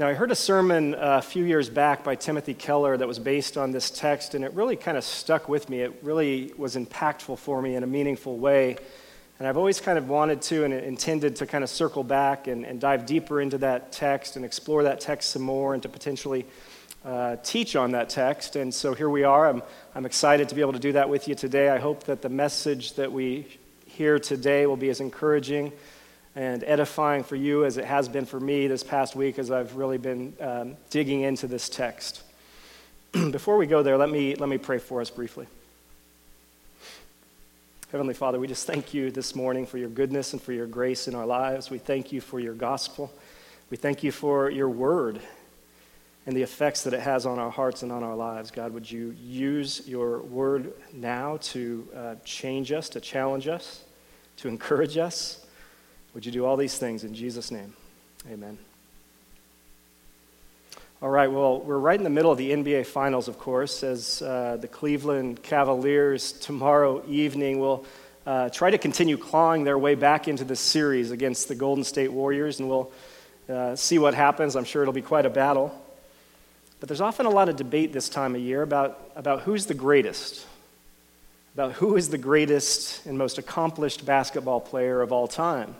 Now, I heard a sermon uh, a few years back by Timothy Keller that was based on this text, and it really kind of stuck with me. It really was impactful for me in a meaningful way. And I've always kind of wanted to and intended to kind of circle back and, and dive deeper into that text and explore that text some more and to potentially uh, teach on that text. And so here we are. I'm, I'm excited to be able to do that with you today. I hope that the message that we hear today will be as encouraging and edifying for you as it has been for me this past week as I've really been um, digging into this text. Before we go there, let me, let me pray for us briefly. Heavenly Father, we just thank you this morning for your goodness and for your grace in our lives. We thank you for your gospel. We thank you for your word and the effects that it has on our hearts and on our lives. God, would you use your word now to uh, change us, to challenge us, to encourage us? Would you do all these things in Jesus' name? Amen. All right, well, we're right in the middle of the NBA Finals, of course, as uh, the Cleveland Cavaliers tomorrow evening will uh, try to continue clawing their way back into the series against the Golden State Warriors, and we'll uh, see what happens. I'm sure it'll be quite a battle. But there's often a lot of debate this time of year about, about who's the greatest, about who is the greatest and most accomplished basketball player of all time.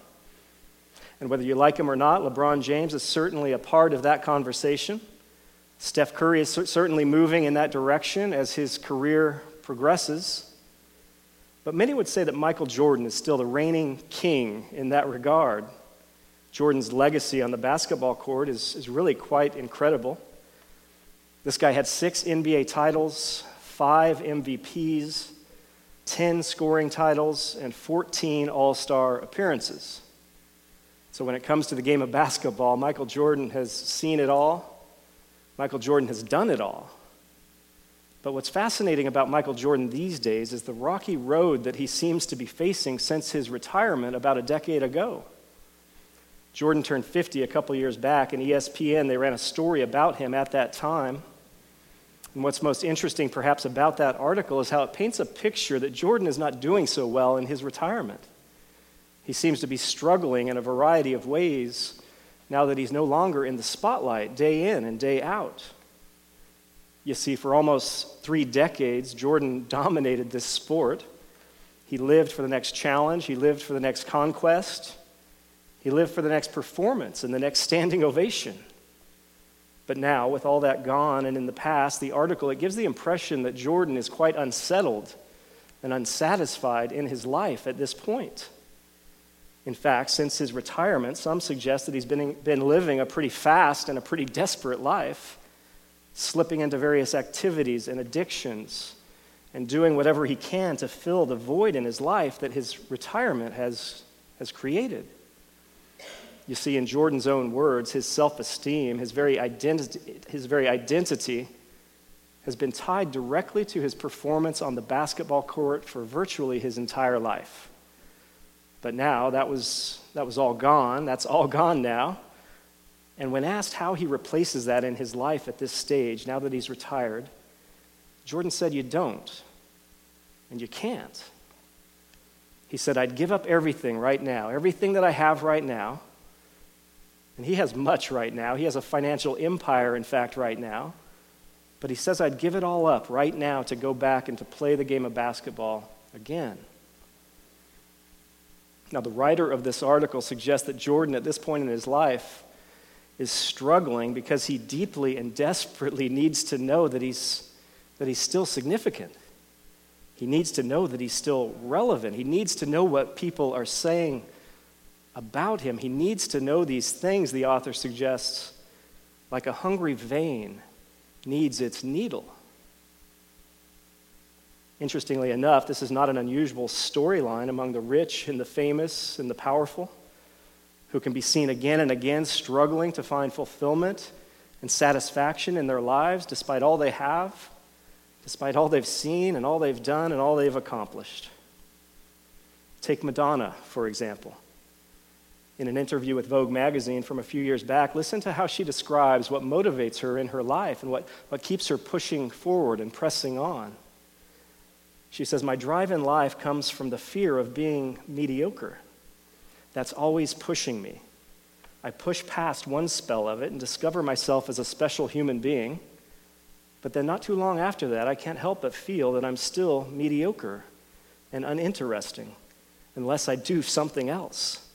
And whether you like him or not, LeBron James is certainly a part of that conversation. Steph Curry is certainly moving in that direction as his career progresses. But many would say that Michael Jordan is still the reigning king in that regard. Jordan's legacy on the basketball court is, is really quite incredible. This guy had six NBA titles, five MVPs, 10 scoring titles, and 14 All Star appearances. So when it comes to the game of basketball, Michael Jordan has seen it all. Michael Jordan has done it all. But what's fascinating about Michael Jordan these days is the rocky road that he seems to be facing since his retirement about a decade ago. Jordan turned 50 a couple years back, and ESPN, they ran a story about him at that time. And what's most interesting, perhaps, about that article is how it paints a picture that Jordan is not doing so well in his retirement. He seems to be struggling in a variety of ways now that he's no longer in the spotlight day in and day out. You see, for almost three decades, Jordan dominated this sport. He lived for the next challenge, he lived for the next conquest, he lived for the next performance and the next standing ovation. But now, with all that gone and in the past, the article it gives the impression that Jordan is quite unsettled and unsatisfied in his life at this point. In fact, since his retirement, some suggest that he's been, been living a pretty fast and a pretty desperate life, slipping into various activities and addictions, and doing whatever he can to fill the void in his life that his retirement has, has created. You see, in Jordan's own words, his self esteem, his, very identity, his very identity, has been tied directly to his performance on the basketball court for virtually his entire life. But now that was, that was all gone. That's all gone now. And when asked how he replaces that in his life at this stage, now that he's retired, Jordan said, You don't. And you can't. He said, I'd give up everything right now, everything that I have right now. And he has much right now. He has a financial empire, in fact, right now. But he says, I'd give it all up right now to go back and to play the game of basketball again. Now, the writer of this article suggests that Jordan, at this point in his life, is struggling because he deeply and desperately needs to know that he's, that he's still significant. He needs to know that he's still relevant. He needs to know what people are saying about him. He needs to know these things, the author suggests, like a hungry vein needs its needle. Interestingly enough, this is not an unusual storyline among the rich and the famous and the powerful who can be seen again and again struggling to find fulfillment and satisfaction in their lives despite all they have, despite all they've seen and all they've done and all they've accomplished. Take Madonna, for example. In an interview with Vogue magazine from a few years back, listen to how she describes what motivates her in her life and what, what keeps her pushing forward and pressing on. She says, My drive in life comes from the fear of being mediocre. That's always pushing me. I push past one spell of it and discover myself as a special human being. But then, not too long after that, I can't help but feel that I'm still mediocre and uninteresting unless I do something else.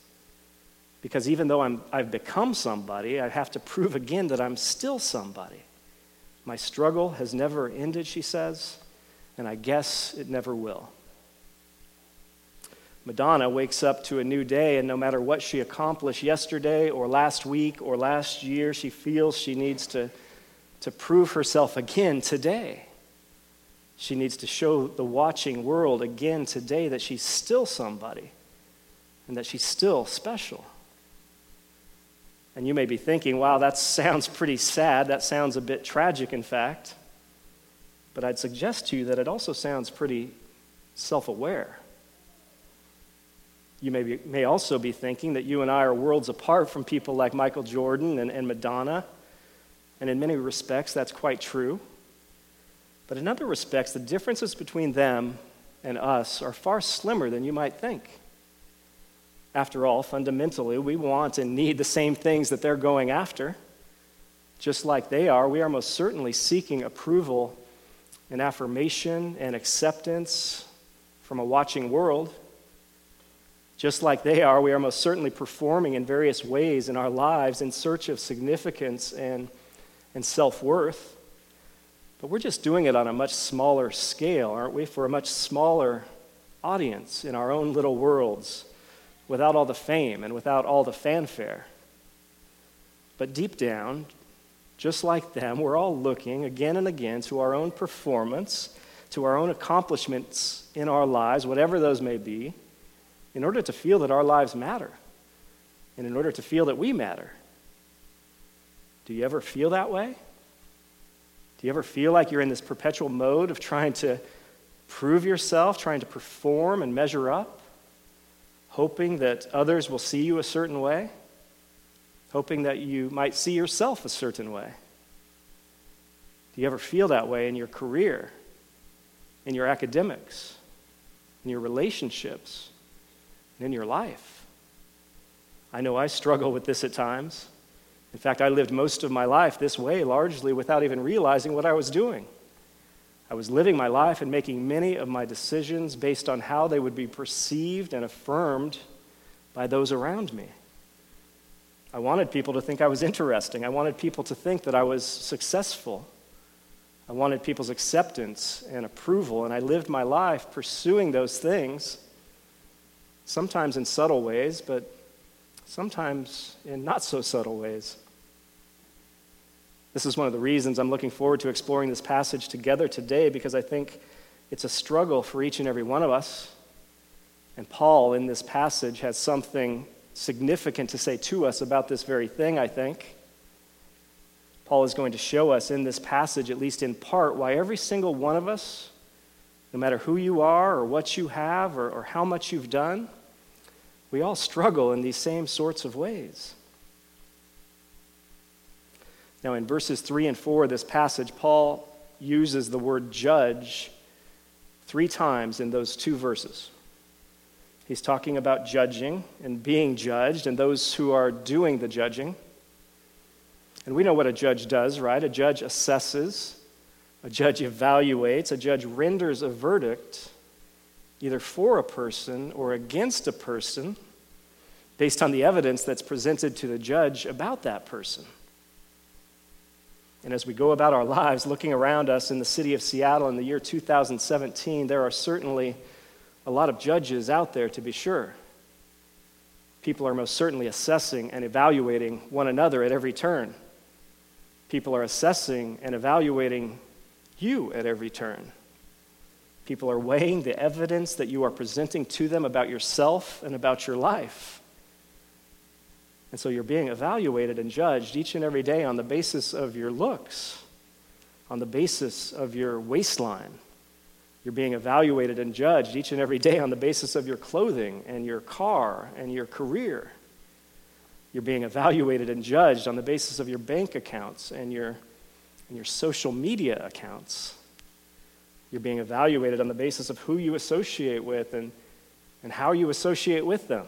Because even though I'm, I've become somebody, I have to prove again that I'm still somebody. My struggle has never ended, she says, and I guess it never will. Madonna wakes up to a new day, and no matter what she accomplished yesterday or last week or last year, she feels she needs to, to prove herself again today. She needs to show the watching world again today that she's still somebody and that she's still special. And you may be thinking, wow, that sounds pretty sad. That sounds a bit tragic, in fact. But I'd suggest to you that it also sounds pretty self aware. You may, be, may also be thinking that you and I are worlds apart from people like Michael Jordan and, and Madonna. And in many respects, that's quite true. But in other respects, the differences between them and us are far slimmer than you might think. After all, fundamentally, we want and need the same things that they're going after. Just like they are, we are most certainly seeking approval and affirmation and acceptance from a watching world. Just like they are, we are most certainly performing in various ways in our lives in search of significance and, and self worth. But we're just doing it on a much smaller scale, aren't we? For a much smaller audience in our own little worlds, without all the fame and without all the fanfare. But deep down, just like them, we're all looking again and again to our own performance, to our own accomplishments in our lives, whatever those may be in order to feel that our lives matter and in order to feel that we matter. Do you ever feel that way? Do you ever feel like you're in this perpetual mode of trying to prove yourself, trying to perform and measure up, hoping that others will see you a certain way, hoping that you might see yourself a certain way? Do you ever feel that way in your career, in your academics, in your relationships? And in your life. I know I struggle with this at times. In fact, I lived most of my life this way, largely without even realizing what I was doing. I was living my life and making many of my decisions based on how they would be perceived and affirmed by those around me. I wanted people to think I was interesting. I wanted people to think that I was successful. I wanted people's acceptance and approval, and I lived my life pursuing those things sometimes in subtle ways, but sometimes in not so subtle ways. This is one of the reasons I'm looking forward to exploring this passage together today because I think it's a struggle for each and every one of us. And Paul, in this passage, has something significant to say to us about this very thing, I think. Paul is going to show us in this passage, at least in part, why every single one of us, no matter who you are or what you have or, or how much you've done, we all struggle in these same sorts of ways. Now, in verses 3 and 4 of this passage, Paul uses the word judge three times in those two verses. He's talking about judging and being judged and those who are doing the judging. And we know what a judge does, right? A judge assesses, a judge evaluates, a judge renders a verdict either for a person or against a person based on the evidence that's presented to the judge about that person. And as we go about our lives looking around us in the city of Seattle in the year 2017, there are certainly a lot of judges out there, to be sure. People are most certainly assessing and evaluating one another at every turn. People are assessing and evaluating you at every turn. People are weighing the evidence that you are presenting to them about yourself and about your life. And so you're being evaluated and judged each and every day on the basis of your looks, on the basis of your waistline. You're being evaluated and judged each and every day on the basis of your clothing and your car and your career. You're being evaluated and judged on the basis of your bank accounts and your, and your social media accounts. You're being evaluated on the basis of who you associate with and, and how you associate with them.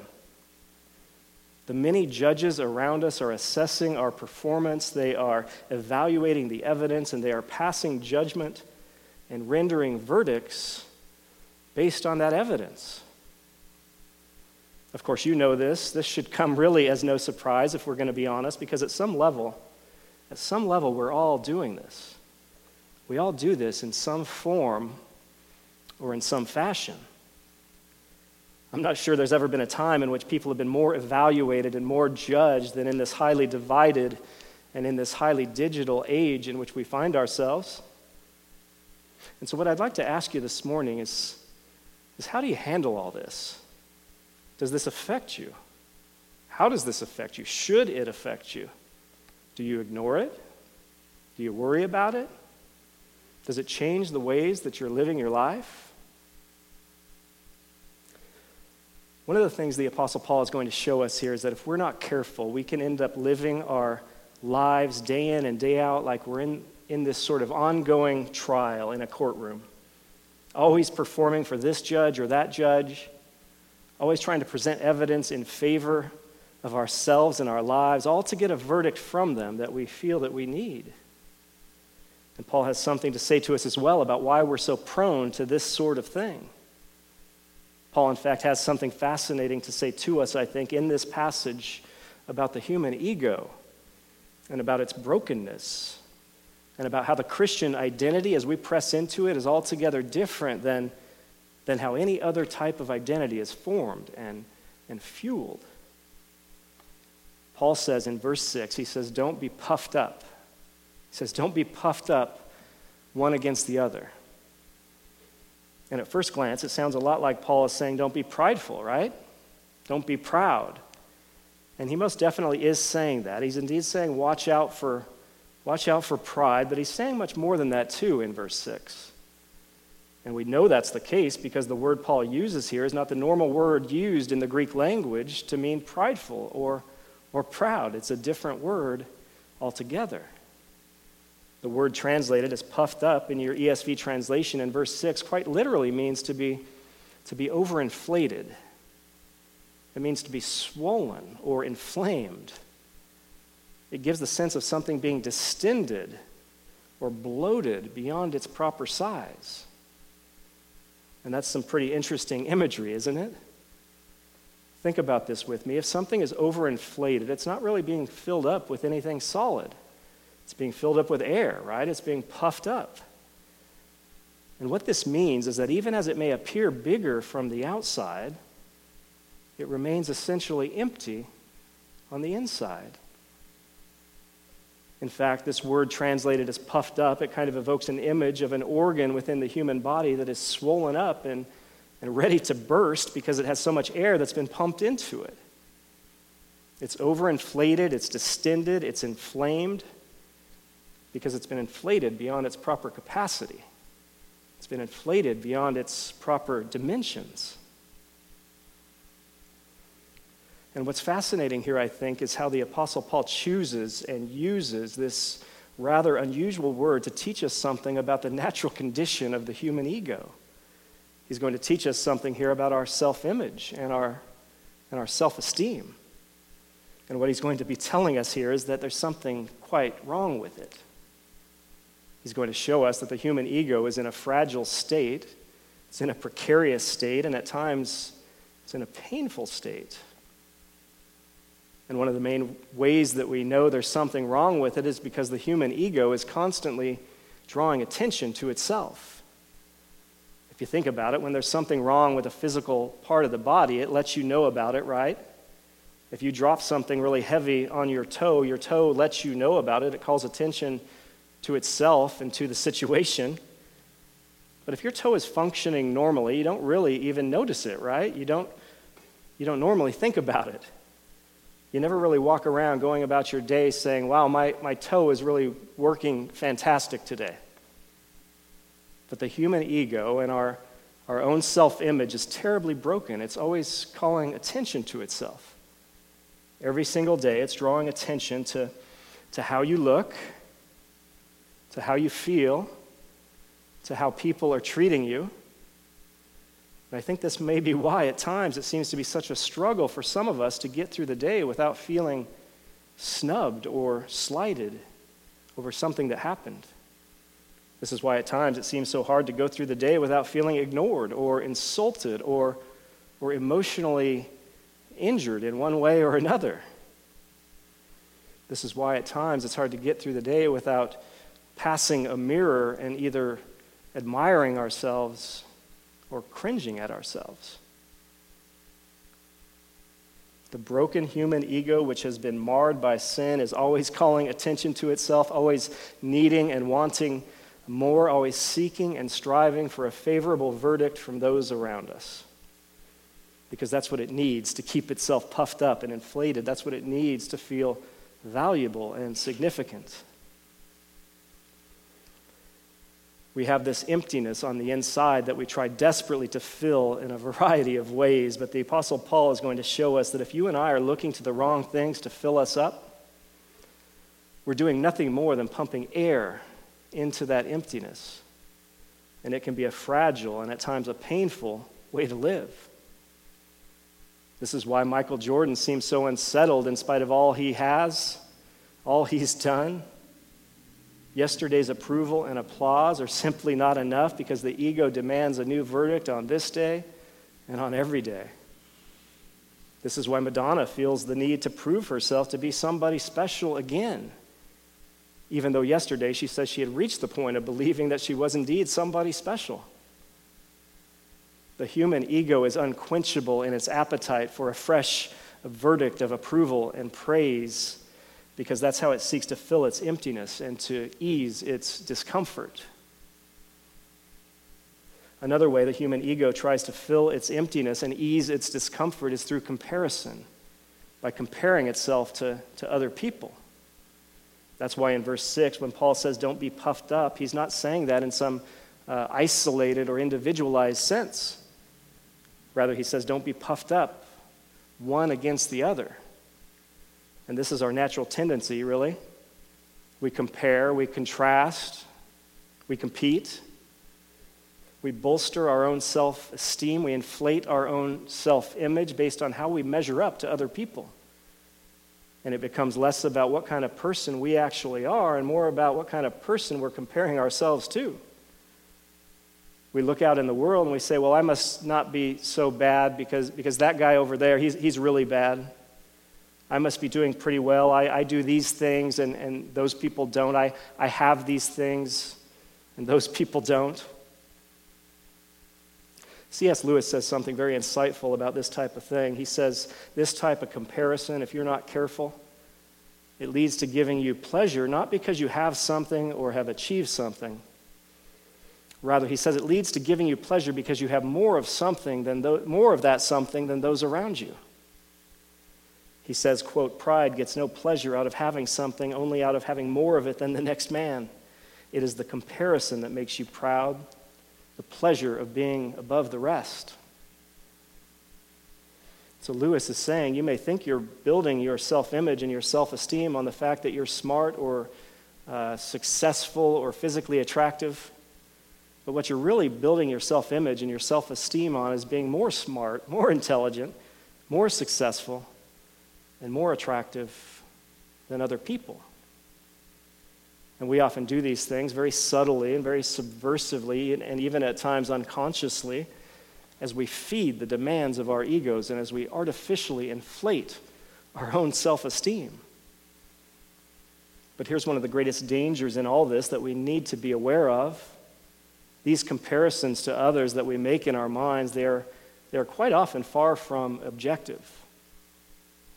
The many judges around us are assessing our performance, they are evaluating the evidence, and they are passing judgment and rendering verdicts based on that evidence. Of course, you know this. This should come really as no surprise if we're going to be honest, because at some level, at some level, we're all doing this. We all do this in some form or in some fashion. I'm not sure there's ever been a time in which people have been more evaluated and more judged than in this highly divided and in this highly digital age in which we find ourselves. And so, what I'd like to ask you this morning is, is how do you handle all this? Does this affect you? How does this affect you? Should it affect you? Do you ignore it? Do you worry about it? Does it change the ways that you're living your life? One of the things the Apostle Paul is going to show us here is that if we're not careful, we can end up living our lives day in and day out like we're in, in this sort of ongoing trial in a courtroom. Always performing for this judge or that judge, always trying to present evidence in favor of ourselves and our lives, all to get a verdict from them that we feel that we need. And Paul has something to say to us as well about why we're so prone to this sort of thing. Paul, in fact, has something fascinating to say to us, I think, in this passage about the human ego and about its brokenness and about how the Christian identity, as we press into it, is altogether different than, than how any other type of identity is formed and, and fueled. Paul says in verse 6, he says, Don't be puffed up. He says, Don't be puffed up one against the other. And at first glance, it sounds a lot like Paul is saying, don't be prideful, right? Don't be proud. And he most definitely is saying that. He's indeed saying, watch out for, watch out for pride, but he's saying much more than that too in verse 6. And we know that's the case because the word Paul uses here is not the normal word used in the Greek language to mean prideful or, or proud. It's a different word altogether. The word translated as puffed up in your ESV translation in verse 6 quite literally means to be, to be overinflated. It means to be swollen or inflamed. It gives the sense of something being distended or bloated beyond its proper size. And that's some pretty interesting imagery, isn't it? Think about this with me. If something is overinflated, it's not really being filled up with anything solid. It's being filled up with air, right? It's being puffed up. And what this means is that even as it may appear bigger from the outside, it remains essentially empty on the inside. In fact, this word translated as puffed up, it kind of evokes an image of an organ within the human body that is swollen up and, and ready to burst because it has so much air that's been pumped into it. It's overinflated, it's distended, it's inflamed because it's been inflated beyond its proper capacity. It's been inflated beyond its proper dimensions. And what's fascinating here, I think, is how the Apostle Paul chooses and uses this rather unusual word to teach us something about the natural condition of the human ego. He's going to teach us something here about our self image and our, and our self esteem. And what he's going to be telling us here is that there's something quite wrong with it. He's going to show us that the human ego is in a fragile state, it's in a precarious state, and at times it's in a painful state. And one of the main ways that we know there's something wrong with it is because the human ego is constantly drawing attention to itself. If you think about it, when there's something wrong with a physical part of the body, it lets you know about it, right? If you drop something really heavy on your toe, your toe lets you know about it. It calls attention to itself and to the situation. But if your toe is functioning normally, you don't really even notice it, right? You don't, you don't normally think about it. You never really walk around going about your day saying, wow, my, my toe is really working fantastic today. But the human ego and our, our own self image is terribly broken. It's always calling attention to itself. Every single day, it's drawing attention to, to how you look to how you feel, to how people are treating you. And I think this may be why, at times, it seems to be such a struggle for some of us to get through the day without feeling snubbed or slighted over something that happened. This is why, at times, it seems so hard to go through the day without feeling ignored or insulted or, or emotionally injured in one way or another. This is why, at times, it's hard to get through the day without passing a mirror and either admiring ourselves or cringing at ourselves. The broken human ego, which has been marred by sin, is always calling attention to itself, always needing and wanting more, always seeking and striving for a favorable verdict from those around us. Because that's what it needs to keep itself puffed up and inflated. That's what it needs to feel valuable and significant. We have this emptiness on the inside that we try desperately to fill in a variety of ways. But the Apostle Paul is going to show us that if you and I are looking to the wrong things to fill us up, we're doing nothing more than pumping air into that emptiness. And it can be a fragile and at times a painful way to live. This is why Michael Jordan seems so unsettled in spite of all he has, all he's done Yesterday's approval and applause are simply not enough because the ego demands a new verdict on this day and on every day. This is why Madonna feels the need to prove herself to be somebody special again, even though yesterday she says she had reached the point of believing that she was indeed somebody special. The human ego is unquenchable in its appetite for a fresh verdict of approval and praise because that's how it seeks to fill its emptiness and to ease its discomfort. Another way the human ego tries to fill its emptiness and ease its discomfort is through comparison, by comparing itself to, to other people. That's why in verse 6, when Paul says, Don't be puffed up, he's not saying that in some uh, isolated or individualized sense. Rather, he says, Don't be puffed up one against the other. And this is our natural tendency, really. We compare, we contrast, we compete. We bolster our own self esteem. We inflate our own self image based on how we measure up to other people. And it becomes less about what kind of person we actually are and more about what kind of person we're comparing ourselves to. We look out in the world and we say, well, I must not be so bad because, because that guy over there, he's, he's really bad. I must be doing pretty well. I, I do these things, and, and those people don't. I, I have these things, and those people don't. C.S. Lewis says something very insightful about this type of thing. He says, This type of comparison, if you're not careful, it leads to giving you pleasure, not because you have something or have achieved something. Rather, he says it leads to giving you pleasure because you have more of something than th- more of that something than those around you. He says, quote, pride gets no pleasure out of having something, only out of having more of it than the next man. It is the comparison that makes you proud, the pleasure of being above the rest. So Lewis is saying you may think you're building your self image and your self esteem on the fact that you're smart or uh, successful or physically attractive. But what you're really building your self image and your self esteem on is being more smart, more intelligent, more successful, and more attractive than other people. And we often do these things very subtly and very subversively, and, and, even at times unconsciously, as we feed the demands of our egos and as we artificially inflate our own self esteem. But here's one of the greatest dangers in all this that we need to be aware of. These comparisons to others that we make in our minds, they are, they are quite often far from objective.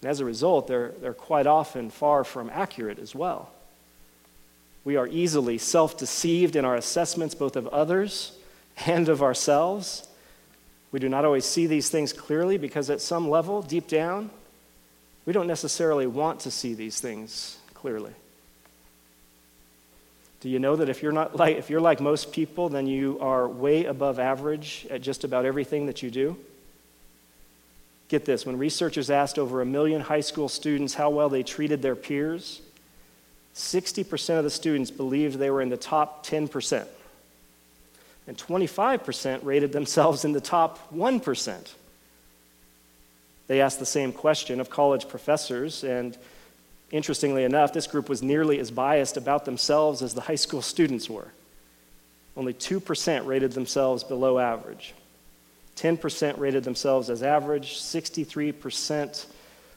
And as a result, they're, they're quite often far from accurate as well. We are easily self deceived in our assessments both of others and of ourselves. We do not always see these things clearly because, at some level, deep down, we don't necessarily want to see these things clearly. Do you know that if you're, not like, if you're like most people, then you are way above average at just about everything that you do? Get this when researchers asked over a million high school students how well they treated their peers, 60% of the students believed they were in the top 10%. and 25% rated themselves in the top 1%. They asked the same question of college professors, and interestingly enough, this group was nearly as biased about themselves as the high school students were. Only 2% rated themselves below average. 10% rated themselves as average, 63%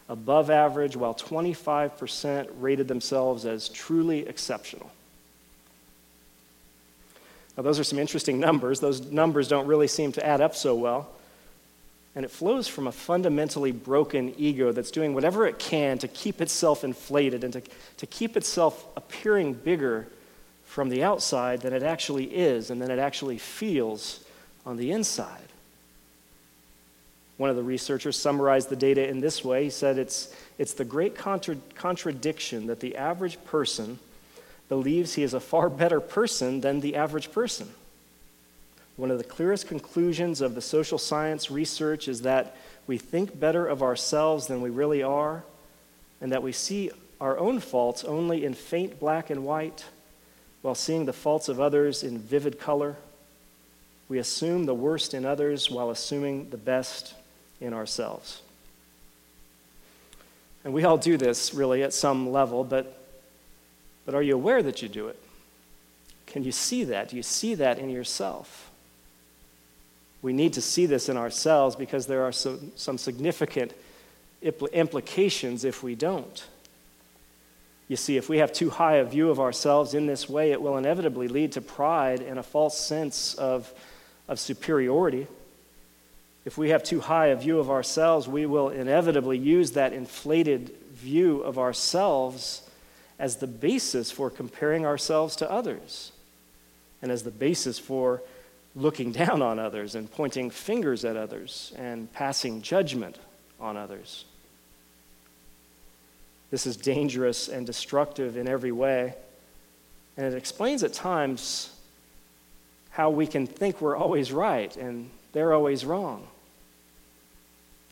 above average, while 25% rated themselves as truly exceptional. Now, those are some interesting numbers. Those numbers don't really seem to add up so well. And it flows from a fundamentally broken ego that's doing whatever it can to keep itself inflated and to, to keep itself appearing bigger from the outside than it actually is and than it actually feels on the inside. One of the researchers summarized the data in this way. He said it's, it's the great contra- contradiction that the average person believes he is a far better person than the average person. One of the clearest conclusions of the social science research is that we think better of ourselves than we really are, and that we see our own faults only in faint black and white, while seeing the faults of others in vivid color. We assume the worst in others while assuming the best in ourselves. And we all do this really at some level, but, but are you aware that you do it? Can you see that? Do you see that in yourself? We need to see this in ourselves because there are so, some significant implications if we don't. You see, if we have too high a view of ourselves in this way, it will inevitably lead to pride and a false sense of, of superiority. If we have too high a view of ourselves, we will inevitably use that inflated view of ourselves as the basis for comparing ourselves to others and as the basis for looking down on others and pointing fingers at others and passing judgment on others. This is dangerous and destructive in every way, and it explains at times how we can think we're always right and they're always wrong.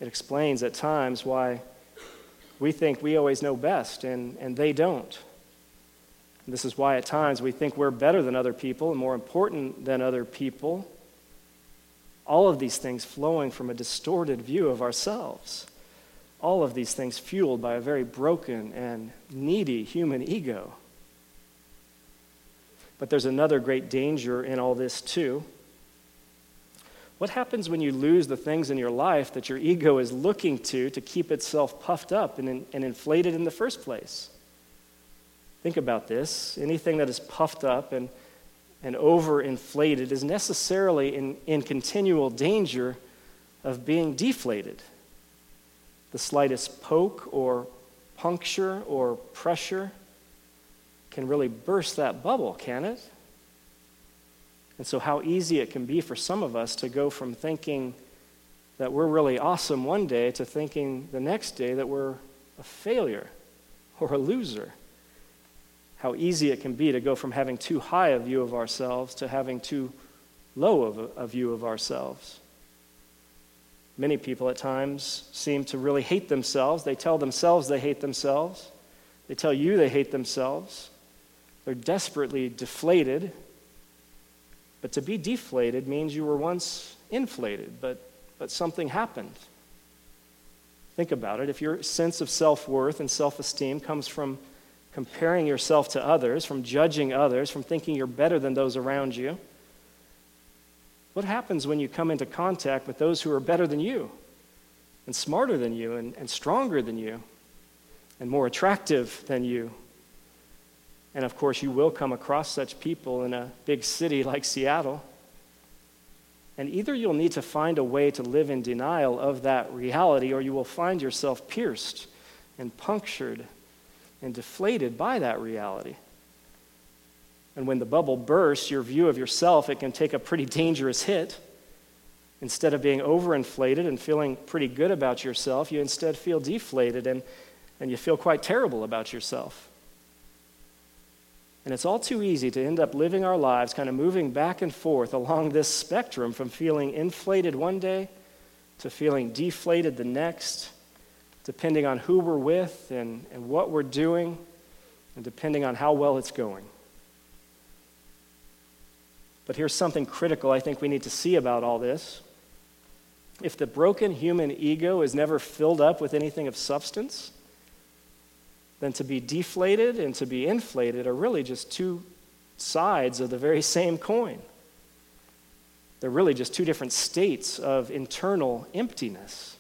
It explains at times why we think we always know best and, and they don't. And this is why at times we think we're better than other people and more important than other people. All of these things flowing from a distorted view of ourselves. All of these things fueled by a very broken and needy human ego. But there's another great danger in all this, too. What happens when you lose the things in your life that your ego is looking to to keep itself puffed up and, and inflated in the first place? Think about this. Anything that is puffed up and, and overinflated is necessarily in, in continual danger of being deflated. The slightest poke or puncture or pressure can really burst that bubble, can it? And so, how easy it can be for some of us to go from thinking that we're really awesome one day to thinking the next day that we're a failure or a loser. How easy it can be to go from having too high a view of ourselves to having too low of a, a view of ourselves. Many people at times seem to really hate themselves. They tell themselves they hate themselves. They tell you they hate themselves. They're desperately deflated but to be deflated means you were once inflated, but, but something happened. Think about it. If your sense of self worth and self esteem comes from comparing yourself to others, from judging others, from thinking you're better than those around you, what happens when you come into contact with those who are better than you, and smarter than you, and, and stronger than you, and more attractive than you, and of course, you will come across such people in a big city like Seattle. And either you'll need to find a way to live in denial of that reality, or you will find yourself pierced and punctured and deflated by that reality. And when the bubble bursts, your view of yourself, it can take a pretty dangerous hit. Instead of being overinflated and feeling pretty good about yourself, you instead feel deflated and, and you feel quite terrible about yourself. And it's all too easy to end up living our lives kind of moving back and forth along this spectrum from feeling inflated one day to feeling deflated the next, depending on who we're with and, and what we're doing, and depending on how well it's going. But here's something critical I think we need to see about all this. If the broken human ego is never filled up with anything of substance, then to be deflated and to be inflated are really just two sides of the very same coin. They're really just two different states of internal emptiness.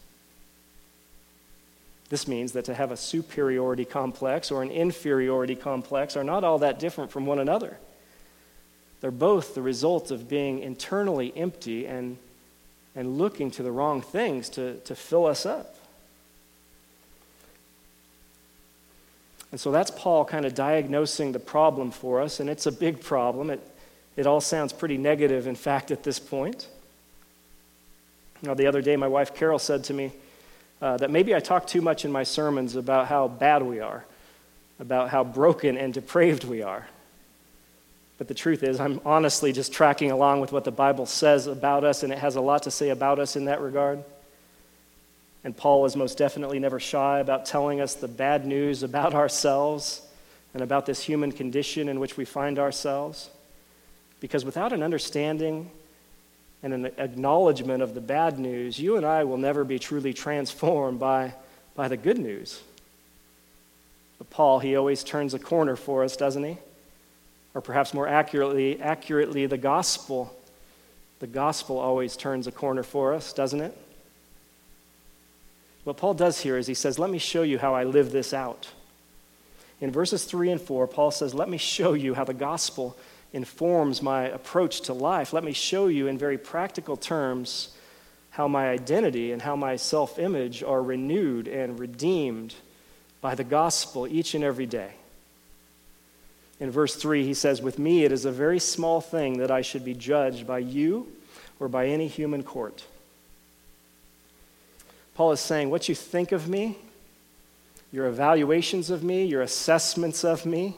This means that to have a superiority complex or an inferiority complex are not all that different from one another. They're both the result of being internally empty and, and looking to the wrong things to, to fill us up. And so that's Paul kind of diagnosing the problem for us, and it's a big problem. It, it all sounds pretty negative, in fact, at this point. Now, the other day, my wife Carol said to me, uh, that maybe I talk too much in my sermons about how bad we are, about how broken and depraved we are. But the truth is, I'm honestly just tracking along with what the Bible says about us, and it has a lot to say about us in that regard. And Paul is most definitely never shy about telling us the bad news about ourselves and about this human condition in which we find ourselves. Because without an understanding and an acknowledgement of the bad news, you and I will never be truly transformed by, by the good news. But Paul, he always turns a corner for us, doesn't he? Or perhaps more accurately, accurately, the gospel. The gospel always turns a corner for us, doesn't it? What Paul does here is he says, Let me show you how I live this out. In verses 3 and 4, Paul says, Let me show you how the gospel informs my approach to life. Let me show you in very practical terms how my identity and how my self image are renewed and redeemed by the gospel each and every day. In verse 3, he says, With me it is a very small thing that I should be judged by you or by any human court. Paul is saying, What you think of me, your evaluations of me, your assessments of me,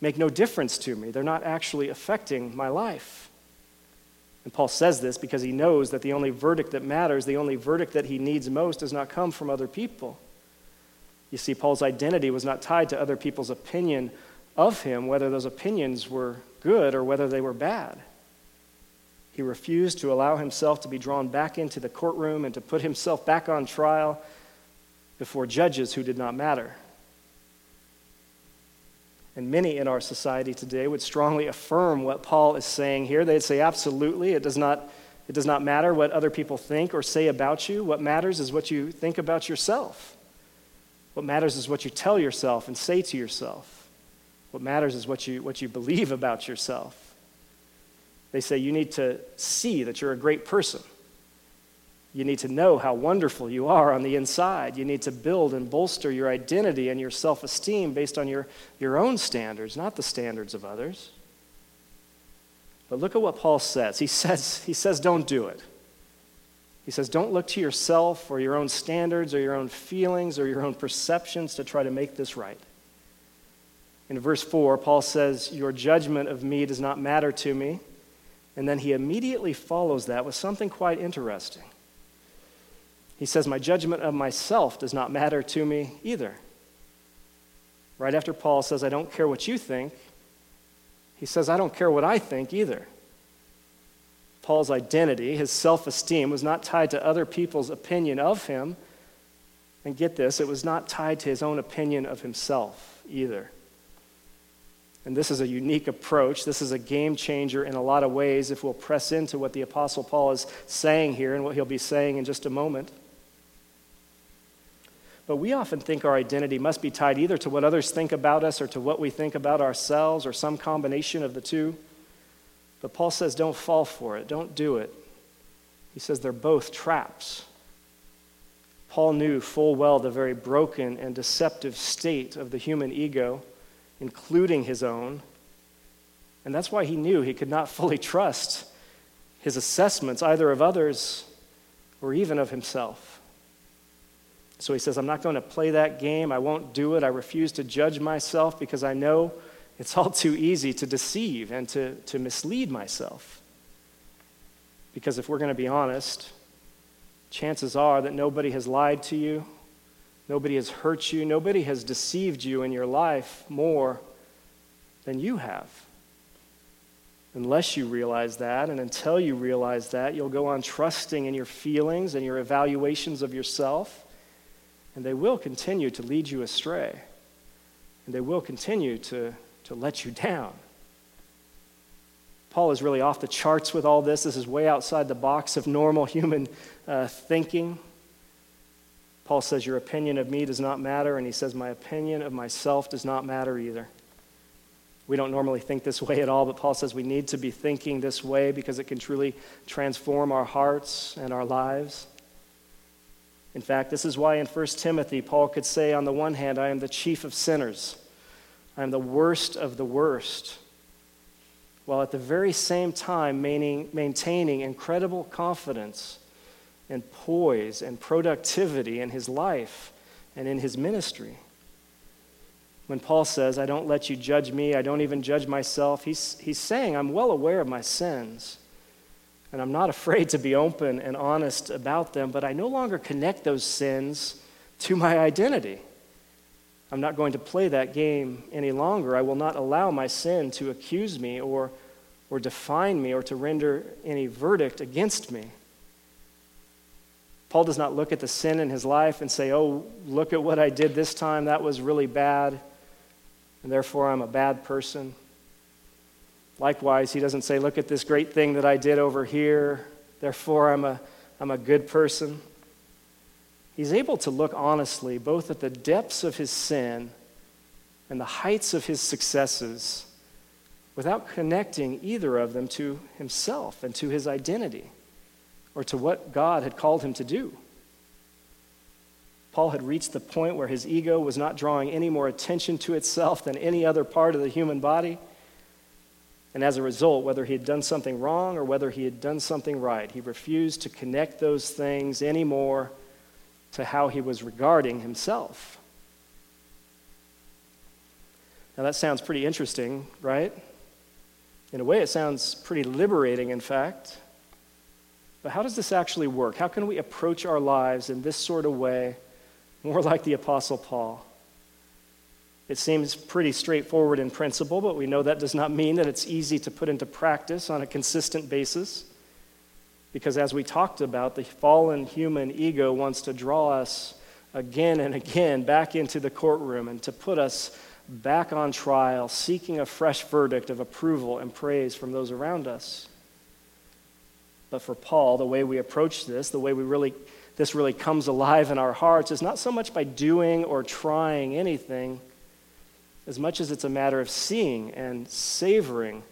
make no difference to me. They're not actually affecting my life. And Paul says this because he knows that the only verdict that matters, the only verdict that he needs most, does not come from other people. You see, Paul's identity was not tied to other people's opinion of him, whether those opinions were good or whether they were bad. He refused to allow himself to be drawn back into the courtroom and to put himself back on trial before judges who did not matter. And many in our society today would strongly affirm what Paul is saying here. They'd say, absolutely, it does not, it does not matter what other people think or say about you. What matters is what you think about yourself. What matters is what you tell yourself and say to yourself. What matters is what you, what you believe about yourself. They say you need to see that you're a great person. You need to know how wonderful you are on the inside. You need to build and bolster your identity and your self esteem based on your, your own standards, not the standards of others. But look at what Paul says. He says, he says don't do it. He says, don't look to yourself or your own standards or your own feelings or your own perceptions to try to make this right. In verse 4, Paul says, Your judgment of me does not matter to me. And then he immediately follows that with something quite interesting. He says, My judgment of myself does not matter to me either. Right after Paul says, I don't care what you think, he says, I don't care what I think either. Paul's identity, his self esteem, was not tied to other people's opinion of him. And get this, it was not tied to his own opinion of himself either. And this is a unique approach. This is a game changer in a lot of ways if we'll press into what the Apostle Paul is saying here and what he'll be saying in just a moment. But we often think our identity must be tied either to what others think about us or to what we think about ourselves or some combination of the two. But Paul says, don't fall for it, don't do it. He says they're both traps. Paul knew full well the very broken and deceptive state of the human ego, including his own. And that's why he knew he could not fully trust his assessments, either of others or even of himself. So he says, I'm not going to play that game. I won't do it. I refuse to judge myself because I know it's all too easy to deceive and to, to mislead myself. Because if we're going to be honest, chances are that nobody has lied to you, nobody has hurt you, nobody has deceived you in your life more than you have. Unless you realize that, and until you realize that, you'll go on trusting in your feelings and your evaluations of yourself, and they will continue to lead you astray, and they will continue to, to let you down. Paul is really off the charts with all this. This is way outside the box of normal human uh, thinking. Paul says, Your opinion of me does not matter, and he says, My opinion of myself does not matter either. We don't normally think this way at all, but Paul says we need to be thinking this way because it can truly transform our hearts and our lives. In fact, this is why in 1 Timothy, Paul could say, on the one hand, I am the chief of sinners, I am the worst of the worst, while at the very same time maintaining incredible confidence and poise and productivity in his life and in his ministry. When Paul says, I don't let you judge me, I don't even judge myself, he's, he's saying, I'm well aware of my sins. And I'm not afraid to be open and honest about them, but I no longer connect those sins to my identity. I'm not going to play that game any longer. I will not allow my sin to accuse me or, or define me or to render any verdict against me. Paul does not look at the sin in his life and say, Oh, look at what I did this time. That was really bad and therefore I'm a bad person. Likewise, he doesn't say, Look at this great thing that I did over here, therefore I'm a, I'm a good person. He's able to look honestly both at the depths of his sin and the heights of his successes without connecting either of them to himself and to his identity or to what God had called him to do. Paul had reached the point where his ego was not drawing any more attention to itself than any other part of the human body. And as a result, whether he had done something wrong or whether he had done something right, he refused to connect those things anymore to how he was regarding himself. Now, that sounds pretty interesting, right? In a way, it sounds pretty liberating, in fact. But how does this actually work? How can we approach our lives in this sort of way? more like the Apostle Paul. It seems pretty straightforward in principle, but we know that does not mean that it's easy to put into practice on a consistent basis. Because as we talked about, the fallen human ego wants to draw us again and again back into the courtroom and to put us back on trial, seeking a fresh verdict of approval and praise from those around us. But for Paul, the way we approach this, the way we really this really comes alive in our hearts is not so much by doing or trying anything, as much as it's a matter of seeing and savoring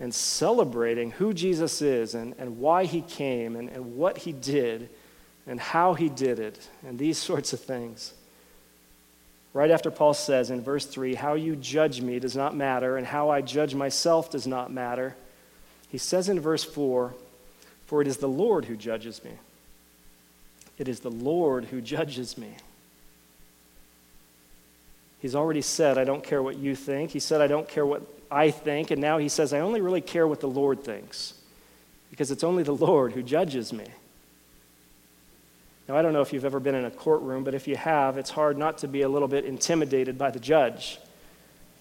and celebrating who Jesus is and, and why he came and, and what he did and how he did it and these sorts of things. Right after Paul says in verse 3, How you judge me does not matter, and how I judge myself does not matter, he says in verse 4, For it is the Lord who judges me. It is the Lord who judges me. He's already said, I don't care what you think. He said, I don't care what I think. And now he says, I only really care what the Lord thinks because it's only the Lord who judges me. Now, I don't know if you've ever been in a courtroom, but if you have, it's hard not to be a little bit intimidated by the judge.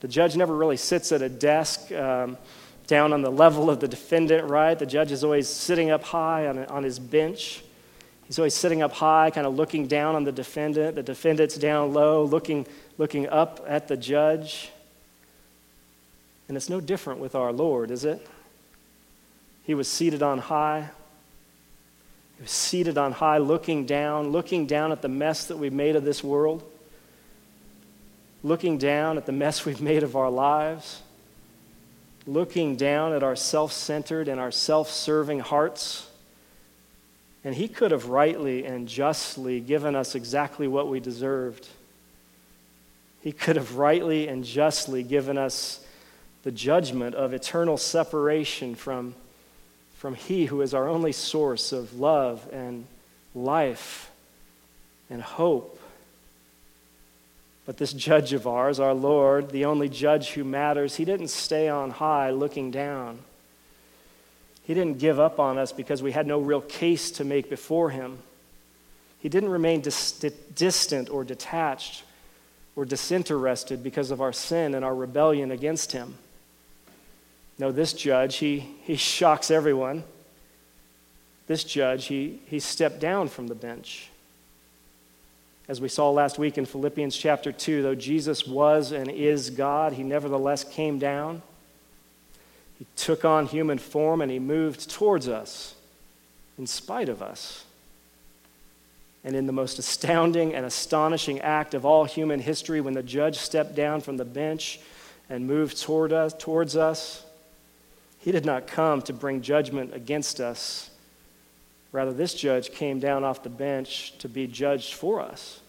The judge never really sits at a desk um, down on the level of the defendant, right? The judge is always sitting up high on, on his bench. He's always sitting up high, kind of looking down on the defendant. The defendant's down low, looking, looking up at the judge. And it's no different with our Lord, is it? He was seated on high. He was seated on high, looking down, looking down at the mess that we've made of this world, looking down at the mess we've made of our lives, looking down at our self centered and our self serving hearts and he could have rightly and justly given us exactly what we deserved. He could have rightly and justly given us the judgment of eternal separation from, from He who is our only source of love and life and hope. But this judge of ours, our Lord, the only judge who matters, He didn't stay on high looking down. He didn't give up on us because we had no real case to make before Him. He didn't remain dis- distant or detached or disinterested because of our sin and our rebellion against Him. No, this judge, he, he shocks everyone. This judge, he, he stepped down from the bench. As we saw last week in Philippians chapter 2, though Jesus was and is God, he nevertheless came down. He took on human form and he moved towards us in spite of us. And in the most astounding and astonishing act of all human history, when the judge stepped down from the bench and moved toward us, towards us, he did not come to bring judgment against us. Rather, this judge came down off the bench to be judged for us.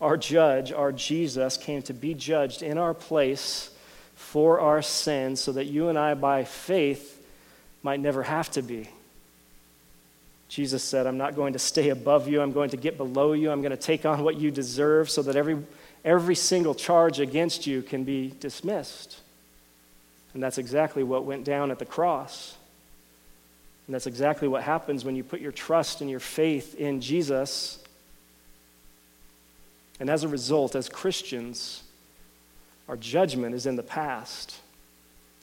Our judge, our Jesus, came to be judged in our place for our sins so that you and I, by faith, might never have to be. Jesus said, I'm not going to stay above you. I'm going to get below you. I'm going to take on what you deserve so that every, every single charge against you can be dismissed. And that's exactly what went down at the cross. And that's exactly what happens when you put your trust and your faith in Jesus. And as a result, as Christians, our judgment is in the past.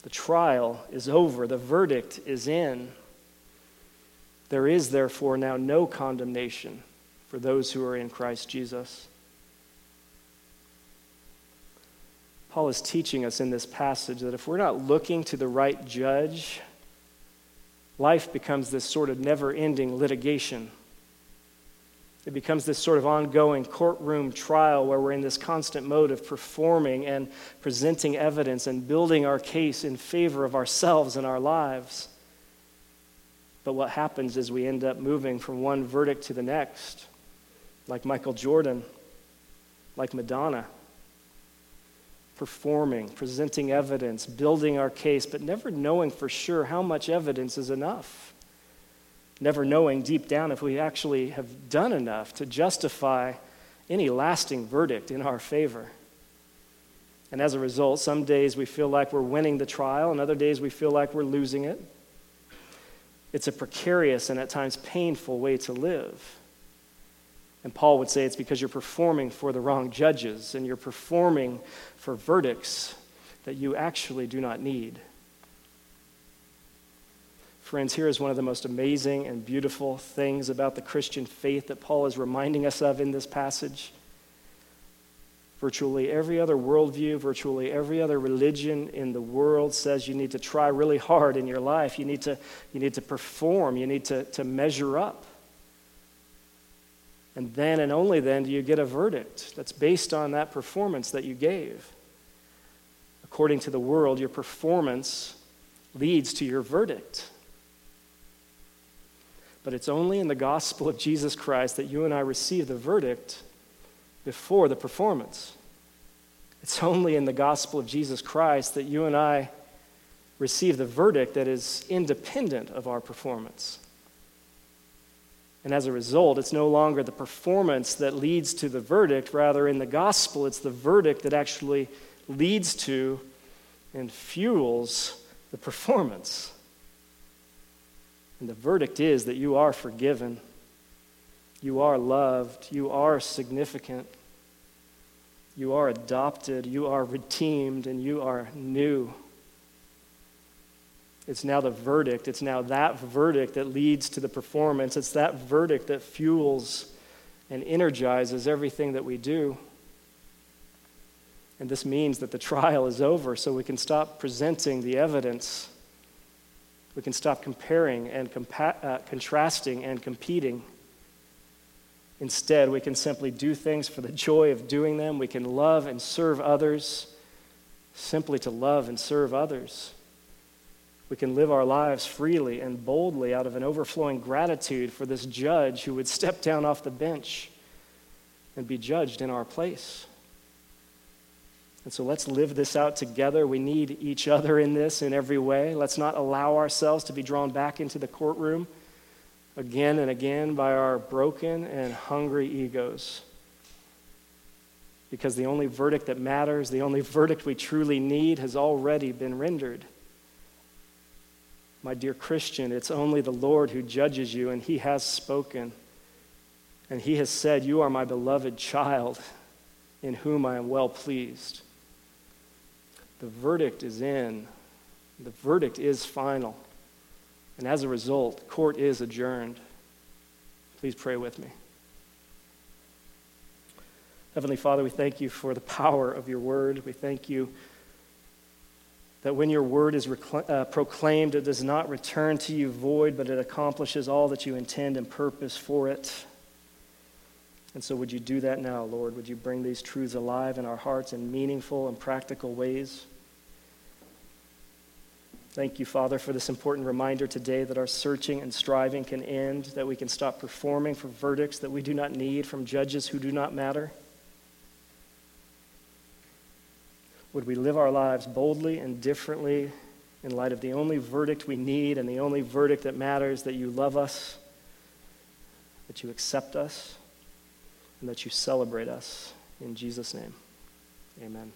The trial is over, the verdict is in. There is, therefore, now no condemnation for those who are in Christ Jesus. Paul is teaching us in this passage that if we're not looking to the right judge, life becomes this sort of never ending litigation. It becomes this sort of ongoing courtroom trial where we're in this constant mode of performing and presenting evidence and building our case in favor of ourselves and our lives. But what happens is we end up moving from one verdict to the next, like Michael Jordan, like Madonna, performing, presenting evidence, building our case, but never knowing for sure how much evidence is enough. Never knowing deep down if we actually have done enough to justify any lasting verdict in our favor. And as a result, some days we feel like we're winning the trial, and other days we feel like we're losing it. It's a precarious and at times painful way to live. And Paul would say it's because you're performing for the wrong judges and you're performing for verdicts that you actually do not need. Friends, here is one of the most amazing and beautiful things about the Christian faith that Paul is reminding us of in this passage. Virtually every other worldview, virtually every other religion in the world says you need to try really hard in your life. You need to, you need to perform, you need to, to measure up. And then and only then do you get a verdict that's based on that performance that you gave. According to the world, your performance leads to your verdict. But it's only in the gospel of Jesus Christ that you and I receive the verdict before the performance. It's only in the gospel of Jesus Christ that you and I receive the verdict that is independent of our performance. And as a result, it's no longer the performance that leads to the verdict. Rather, in the gospel, it's the verdict that actually leads to and fuels the performance. And the verdict is that you are forgiven you are loved. You are significant. You are adopted. You are redeemed. And you are new. It's now the verdict. It's now that verdict that leads to the performance. It's that verdict that fuels and energizes everything that we do. And this means that the trial is over, so we can stop presenting the evidence. We can stop comparing and compa- uh, contrasting and competing. Instead, we can simply do things for the joy of doing them. We can love and serve others simply to love and serve others. We can live our lives freely and boldly out of an overflowing gratitude for this judge who would step down off the bench and be judged in our place. And so let's live this out together. We need each other in this in every way. Let's not allow ourselves to be drawn back into the courtroom again and again by our broken and hungry egos. Because the only verdict that matters, the only verdict we truly need, has already been rendered. My dear Christian, it's only the Lord who judges you, and He has spoken. And He has said, You are my beloved child, in whom I am well pleased. The verdict is in, The verdict is final. And as a result, court is adjourned. Please pray with me. Heavenly Father, we thank you for the power of your word. We thank you that when your word is recla- uh, proclaimed, it does not return to you void, but it accomplishes all that you intend and purpose for it. And so, would you do that now, Lord? Would you bring these truths alive in our hearts in meaningful and practical ways? Thank you, Father, for this important reminder today that our searching and striving can end, that we can stop performing for verdicts that we do not need from judges who do not matter. Would we live our lives boldly and differently in light of the only verdict we need and the only verdict that matters that you love us, that you accept us, and that you celebrate us. In Jesus' name, amen.